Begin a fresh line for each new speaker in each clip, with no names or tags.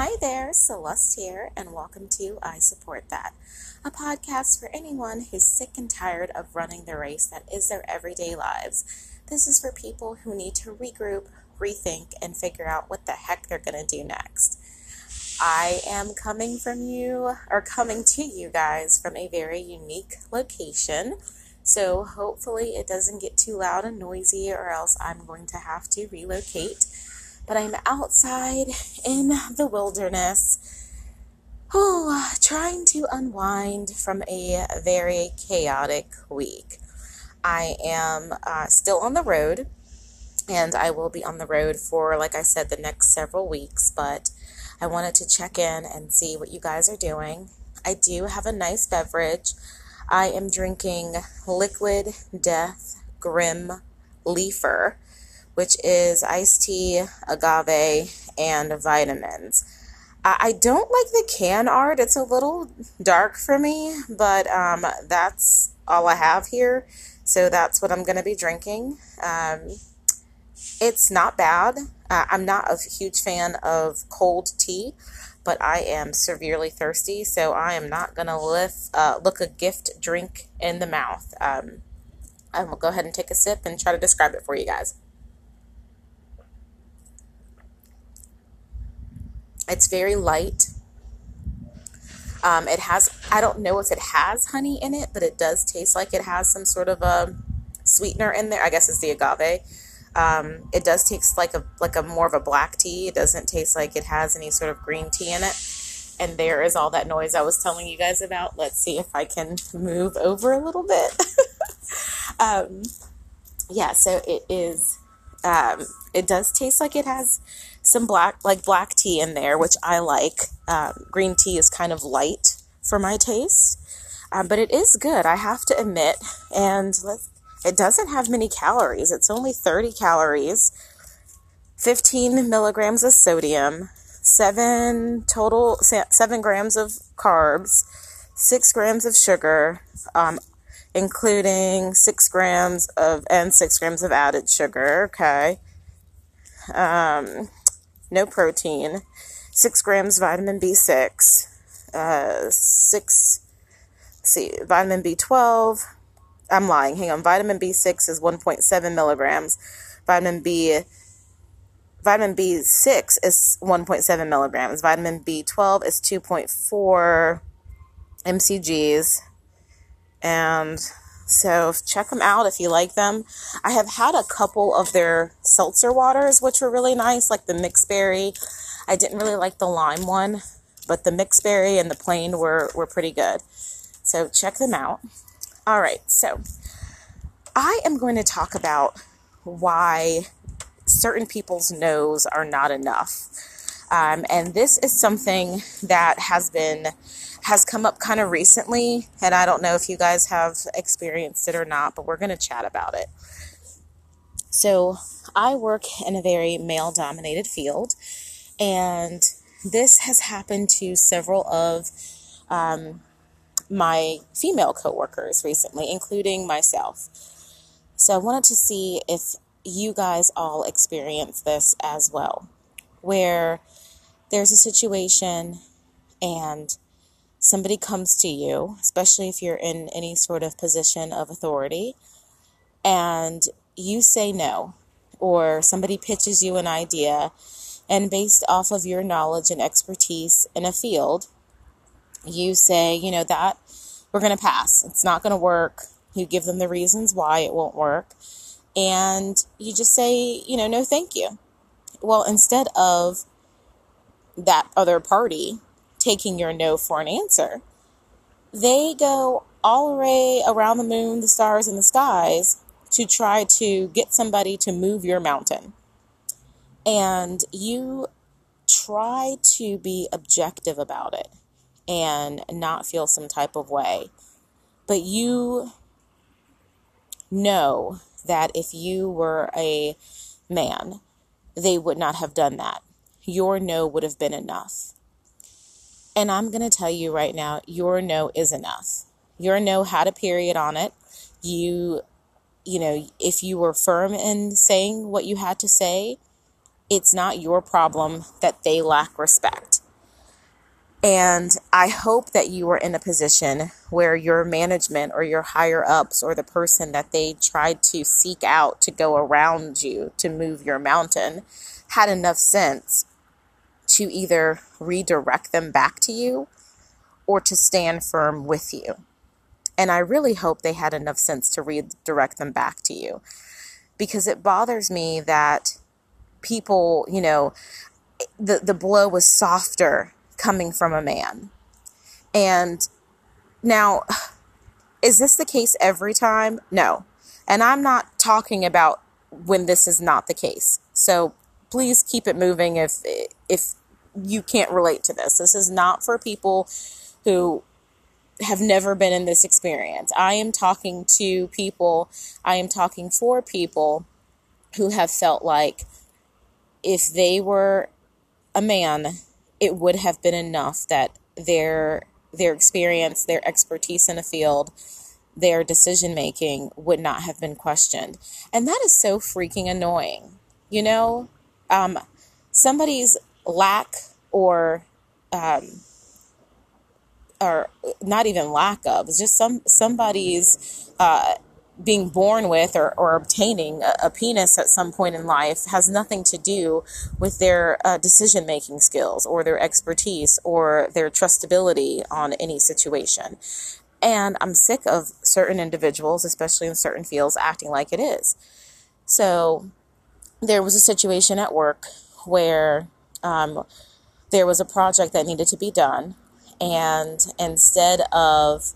Hi there, Celeste here, and welcome to I Support That, a podcast for anyone who's sick and tired of running the race that is their everyday lives. This is for people who need to regroup, rethink, and figure out what the heck they're going to do next. I am coming from you, or coming to you guys from a very unique location. So hopefully it doesn't get too loud and noisy, or else I'm going to have to relocate but I'm outside in the wilderness, oh, trying to unwind from a very chaotic week. I am uh, still on the road, and I will be on the road for, like I said, the next several weeks, but I wanted to check in and see what you guys are doing. I do have a nice beverage. I am drinking Liquid Death Grim Leafer which is iced tea, agave, and vitamins. I don't like the can art. It's a little dark for me, but um, that's all I have here. So that's what I'm going to be drinking. Um, it's not bad. Uh, I'm not a huge fan of cold tea, but I am severely thirsty, so I am not going to lift, uh, look a gift drink in the mouth. Um, I will go ahead and take a sip and try to describe it for you guys. It's very light. Um, it has, I don't know if it has honey in it, but it does taste like it has some sort of a sweetener in there. I guess it's the agave. Um, it does taste like a like a more of a black tea. It doesn't taste like it has any sort of green tea in it. And there is all that noise I was telling you guys about. Let's see if I can move over a little bit. um, yeah, so it is. Um, it does taste like it has some black like black tea in there, which I like. Um, green tea is kind of light for my taste, um, but it is good. I have to admit, and it doesn't have many calories. It's only 30 calories, 15 milligrams of sodium, seven total seven grams of carbs, six grams of sugar. Um, including six grams of and six grams of added sugar. Okay. Um, no protein, six grams vitamin B6, uh, six, see, vitamin B12. I'm lying. Hang on. Vitamin B6 is 1.7 milligrams. Vitamin B, vitamin B6 is 1.7 milligrams. Vitamin B12 is 2.4 mcgs. And so check them out if you like them. I have had a couple of their seltzer waters, which were really nice, like the mixed berry. I didn't really like the lime one, but the mixed berry and the plain were, were pretty good. So check them out. All right, so I am going to talk about why certain people's no's are not enough. Um, and this is something that has been has come up kind of recently, and I don't know if you guys have experienced it or not, but we're going to chat about it. So, I work in a very male dominated field, and this has happened to several of um, my female coworkers recently, including myself. So, I wanted to see if you guys all experience this as well, where there's a situation and somebody comes to you, especially if you're in any sort of position of authority, and you say no, or somebody pitches you an idea, and based off of your knowledge and expertise in a field, you say, you know, that we're going to pass. It's not going to work. You give them the reasons why it won't work. And you just say, you know, no, thank you. Well, instead of that other party taking your no for an answer. They go all the way around the moon, the stars, and the skies to try to get somebody to move your mountain. And you try to be objective about it and not feel some type of way. But you know that if you were a man, they would not have done that. Your no would have been enough. And I'm going to tell you right now, your no is enough. Your no had a period on it. You, you know, if you were firm in saying what you had to say, it's not your problem that they lack respect. And I hope that you are in a position where your management or your higher ups or the person that they tried to seek out to go around you to move your mountain had enough sense to either redirect them back to you or to stand firm with you. And I really hope they had enough sense to redirect them back to you because it bothers me that people, you know, the, the blow was softer coming from a man. And now, is this the case every time? No. And I'm not talking about when this is not the case. So please keep it moving if if you can't relate to this. This is not for people who have never been in this experience. I am talking to people, I am talking for people who have felt like if they were a man it would have been enough that their their experience, their expertise in a field, their decision making would not have been questioned. And that is so freaking annoying. You know, um, somebody's lack or um, or not even lack of, it's just some somebody's uh, being born with or, or obtaining a, a, penis at some point in life has nothing to do with their uh, decision making skills or their expertise or their trustability on any situation. And I'm sick of certain individuals, especially in certain fields, acting like it is. So there was a situation at work where um, there was a project that needed to be done. And instead of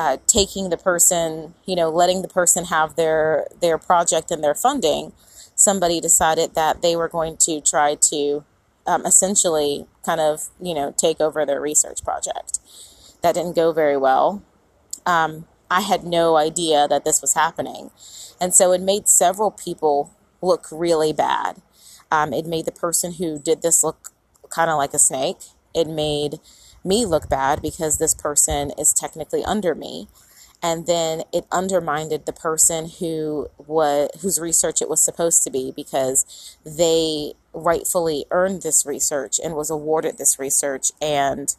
uh, taking the person, you know, letting the person have their their project and their funding, somebody decided that they were going to try to um, essentially kind of, you know, take over their research project. That didn't go very well. Um, I had no idea that this was happening. And so it made several people look really bad. Um, it made the person who did this look kind of like a snake. It made me look bad because this person is technically under me. And then it undermined the person who was whose research it was supposed to be because they rightfully earned this research and was awarded this research and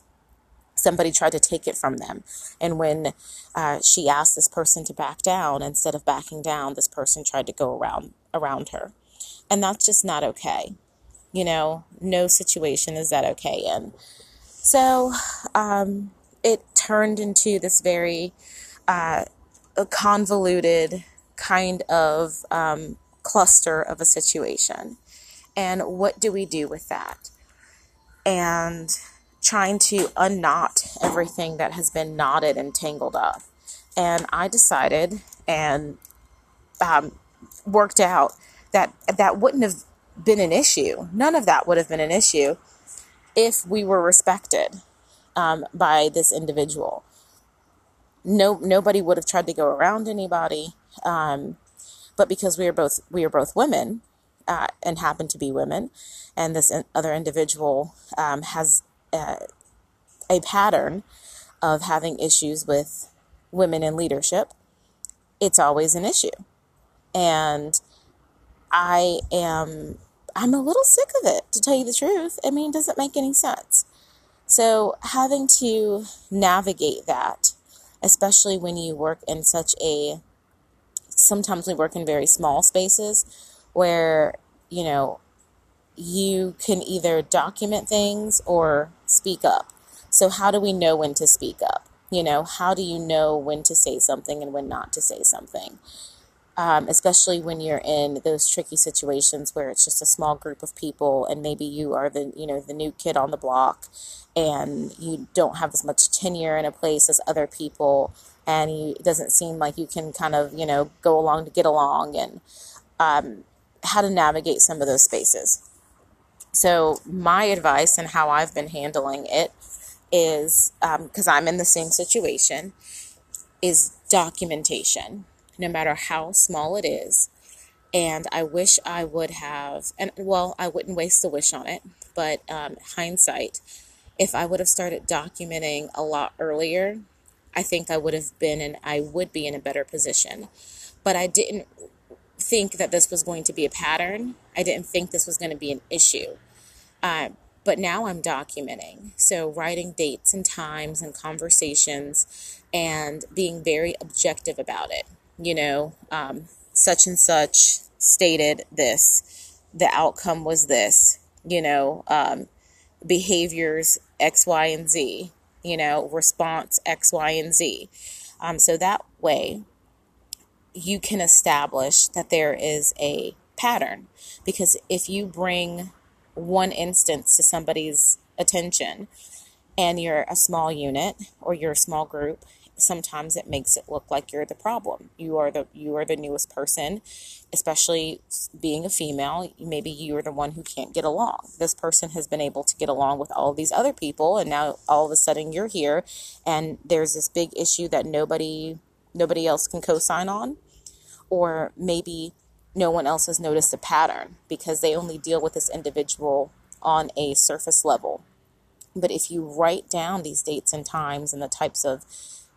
somebody tried to take it from them. And when uh, she asked this person to back down instead of backing down this person tried to go around around her. And that's just not okay. You know no situation is that okay. In so um, it turned into this very uh, convoluted kind of um, cluster of a situation. And what do we do with that? And trying to unknot everything that has been knotted and tangled up. And I decided and um, worked out that that wouldn't have been an issue. None of that would have been an issue if we were respected um, by this individual. No, nobody would have tried to go around anybody, um, but because we are both we are both women uh, and happen to be women, and this other individual um, has uh, a pattern of having issues with women in leadership, it's always an issue, and I am I'm a little sick of it, to tell you the truth. I mean, it doesn't make any sense. So, having to navigate that, especially when you work in such a, sometimes we work in very small spaces where, you know, you can either document things or speak up. So, how do we know when to speak up? You know, how do you know when to say something and when not to say something? Um, especially when you're in those tricky situations where it's just a small group of people and maybe you are the you know the new kid on the block and you don't have as much tenure in a place as other people and you, it doesn't seem like you can kind of you know go along to get along and um, how to navigate some of those spaces. So my advice and how i've been handling it is because um, i'm in the same situation is documentation no matter how small it is. And I wish I would have, and well, I wouldn't waste a wish on it, but um, hindsight, if I would have started documenting a lot earlier, I think I would have been and I would be in a better position. But I didn't think that this was going to be a pattern. I didn't think this was going to be an issue. Uh, But now I'm documenting. So, writing dates and times and conversations and being very objective about it. You know, um, such and such stated this, the outcome was this, you know, um, behaviors X, Y, and Z, you know, response X, Y, and Z. Um, so that way, you can establish that there is a pattern. Because if you bring one instance to somebody's attention and you're a small unit or you're a small group sometimes it makes it look like you're the problem. You are the you are the newest person, especially being a female. Maybe you are the one who can't get along. This person has been able to get along with all these other people, and now all of a sudden you're here, and there's this big issue that nobody nobody else can co-sign on, or maybe no one else has noticed a pattern because they only deal with this individual on a surface level. But if you write down these dates and times and the types of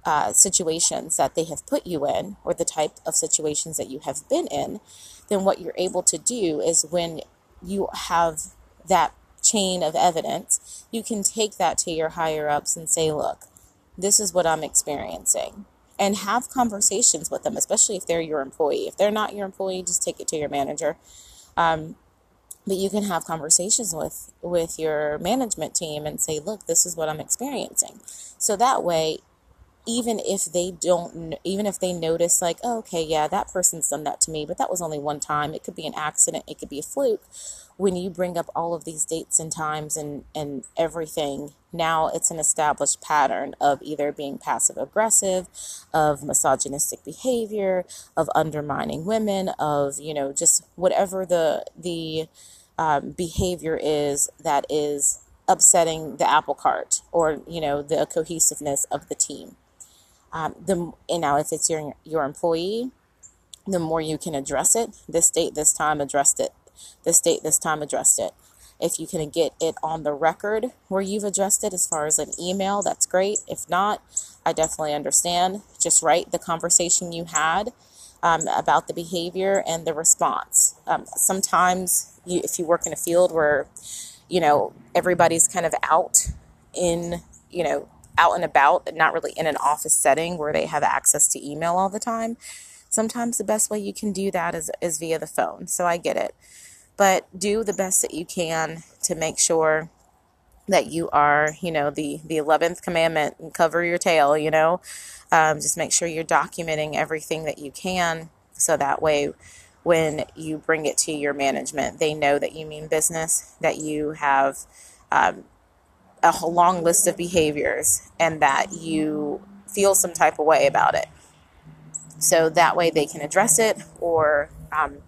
uh, situations that they have put you in or the type of situations that you have been in, then what you're able to do is when you have that chain of evidence, you can take that to your higher ups and say, look, this is what I'm experiencing. And have conversations with them, especially if they're your employee. If they're not your employee, just take it to your manager. Um, but you can have conversations with with your management team and say look this is what i'm experiencing. So that way even if they don't even if they notice like oh, okay yeah that person's done that to me but that was only one time. It could be an accident. It could be a fluke when you bring up all of these dates and times and and everything now it's an established pattern of either being passive aggressive of misogynistic behavior of undermining women of you know just whatever the the um, behavior is that is upsetting the apple cart or you know the cohesiveness of the team um, the and now if it's your your employee, the more you can address it. This date, this time, addressed it. This date, this time, addressed it. If you can get it on the record where you've addressed it as far as an email, that's great. If not, I definitely understand. Just write the conversation you had um, about the behavior and the response. Um, sometimes, you, if you work in a field where, you know, everybody's kind of out in, you know, out and about, not really in an office setting where they have access to email all the time, sometimes the best way you can do that is, is via the phone. So I get it. But do the best that you can to make sure that you are, you know, the, the 11th commandment and cover your tail, you know. Um, just make sure you're documenting everything that you can so that way when you bring it to your management, they know that you mean business, that you have um, a long list of behaviors and that you feel some type of way about it. So that way they can address it or um,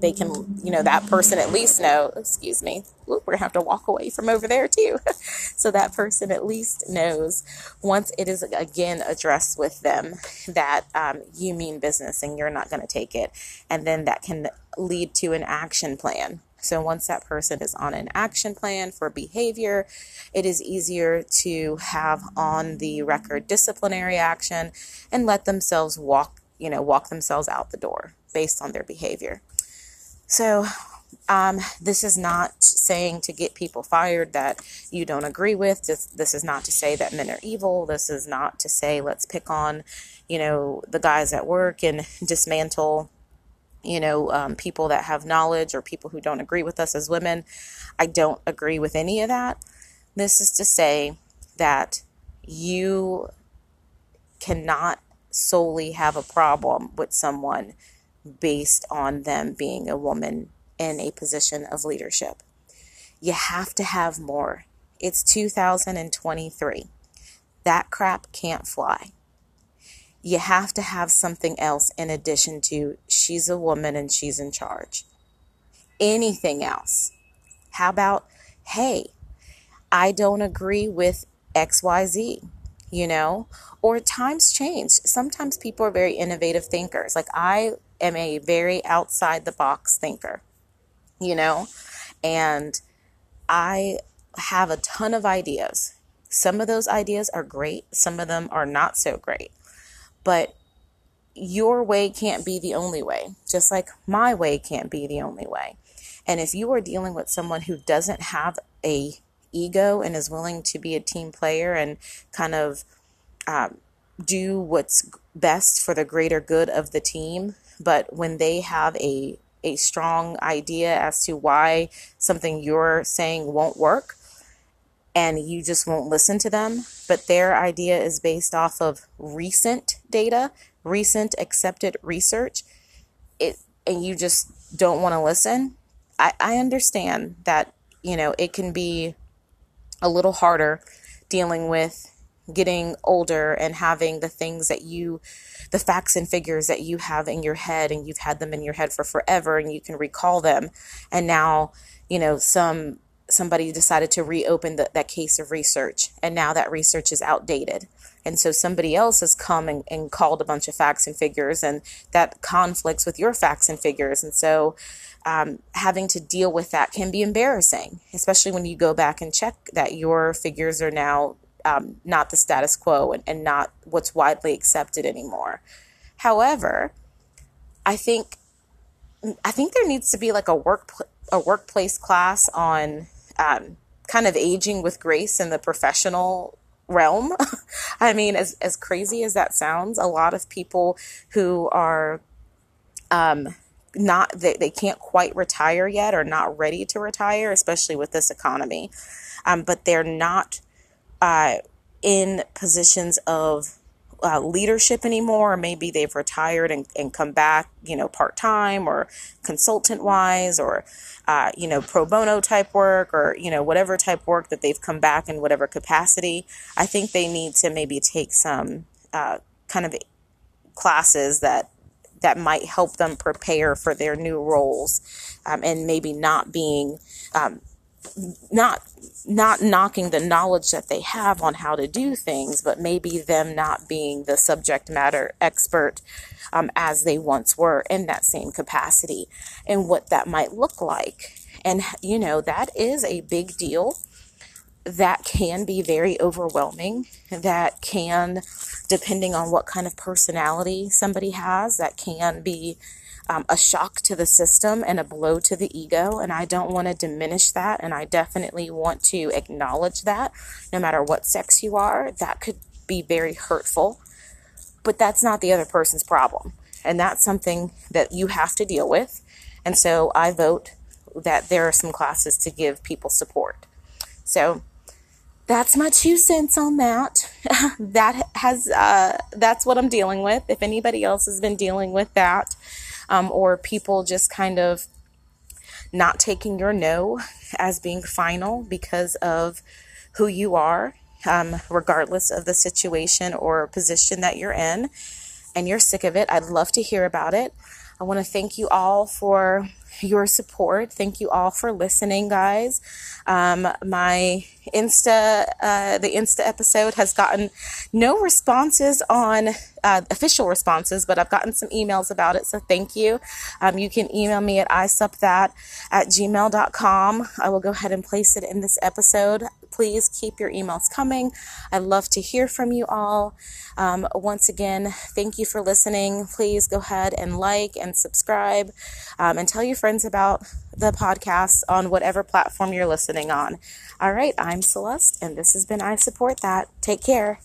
they can, you know, that person at least know, excuse me, we're going to have to walk away from over there too. so that person at least knows once it is again addressed with them that um, you mean business and you're not going to take it. And then that can lead to an action plan so once that person is on an action plan for behavior, it is easier to have on the record disciplinary action and let themselves walk, you know, walk themselves out the door based on their behavior. So um, this is not saying to get people fired that you don't agree with. This, this is not to say that men are evil. This is not to say let's pick on, you know, the guys at work and dismantle you know, um, people that have knowledge or people who don't agree with us as women. I don't agree with any of that. This is to say that you cannot solely have a problem with someone based on them being a woman in a position of leadership. You have to have more. It's 2023. That crap can't fly you have to have something else in addition to she's a woman and she's in charge. Anything else. How about, hey, I don't agree with XYZ, you know? Or times change. Sometimes people are very innovative thinkers. Like I am a very outside the box thinker, you know? And I have a ton of ideas. Some of those ideas are great, some of them are not so great. But your way can't be the only way, just like my way can't be the only way. And if you are dealing with someone who doesn't have a ego and is willing to be a team player and kind of um, do what's best for the greater good of the team. But when they have a a strong idea as to why something you're saying won't work and you just won't listen to them, but their idea is based off of recent data, recent accepted research, it and you just don't want to listen. I, I understand that, you know, it can be a little harder dealing with getting older and having the things that you the facts and figures that you have in your head and you've had them in your head for forever and you can recall them. And now you know some somebody decided to reopen the, that case of research and now that research is outdated and so somebody else has come and, and called a bunch of facts and figures and that conflicts with your facts and figures and so um, having to deal with that can be embarrassing especially when you go back and check that your figures are now um, not the status quo and, and not what's widely accepted anymore. However, I think I think there needs to be like a work a workplace class on um, kind of aging with grace in the professional realm. I mean, as as crazy as that sounds, a lot of people who are um, not they, they can't quite retire yet or not ready to retire, especially with this economy. Um, but they're not uh, in positions of uh, leadership anymore, or maybe they've retired and, and come back, you know, part time or consultant wise, or, uh, you know, pro bono type work, or, you know, whatever type work that they've come back in whatever capacity. I think they need to maybe take some uh, kind of classes that that might help them prepare for their new roles um, and maybe not being um, not not knocking the knowledge that they have on how to do things, but maybe them not being the subject matter expert um, as they once were in that same capacity, and what that might look like. And you know that is a big deal. That can be very overwhelming. That can, depending on what kind of personality somebody has, that can be um, a shock to the system and a blow to the ego. And I don't want to diminish that. And I definitely want to acknowledge that no matter what sex you are, that could be very hurtful. But that's not the other person's problem. And that's something that you have to deal with. And so I vote that there are some classes to give people support. So that's my two cents on that. that has uh, that's what I'm dealing with. If anybody else has been dealing with that, um, or people just kind of not taking your no as being final because of who you are, um, regardless of the situation or position that you're in, and you're sick of it, I'd love to hear about it. I want to thank you all for your support. Thank you all for listening, guys. Um, my Insta, uh, the Insta episode has gotten no responses on uh, official responses, but I've gotten some emails about it. So thank you. Um, you can email me at isupthat at gmail.com. I will go ahead and place it in this episode. Please keep your emails coming. I love to hear from you all. Um, once again, thank you for listening. Please go ahead and like and subscribe um, and tell your friends about the podcast on whatever platform you're listening on. All right, I'm Celeste, and this has been I Support That. Take care.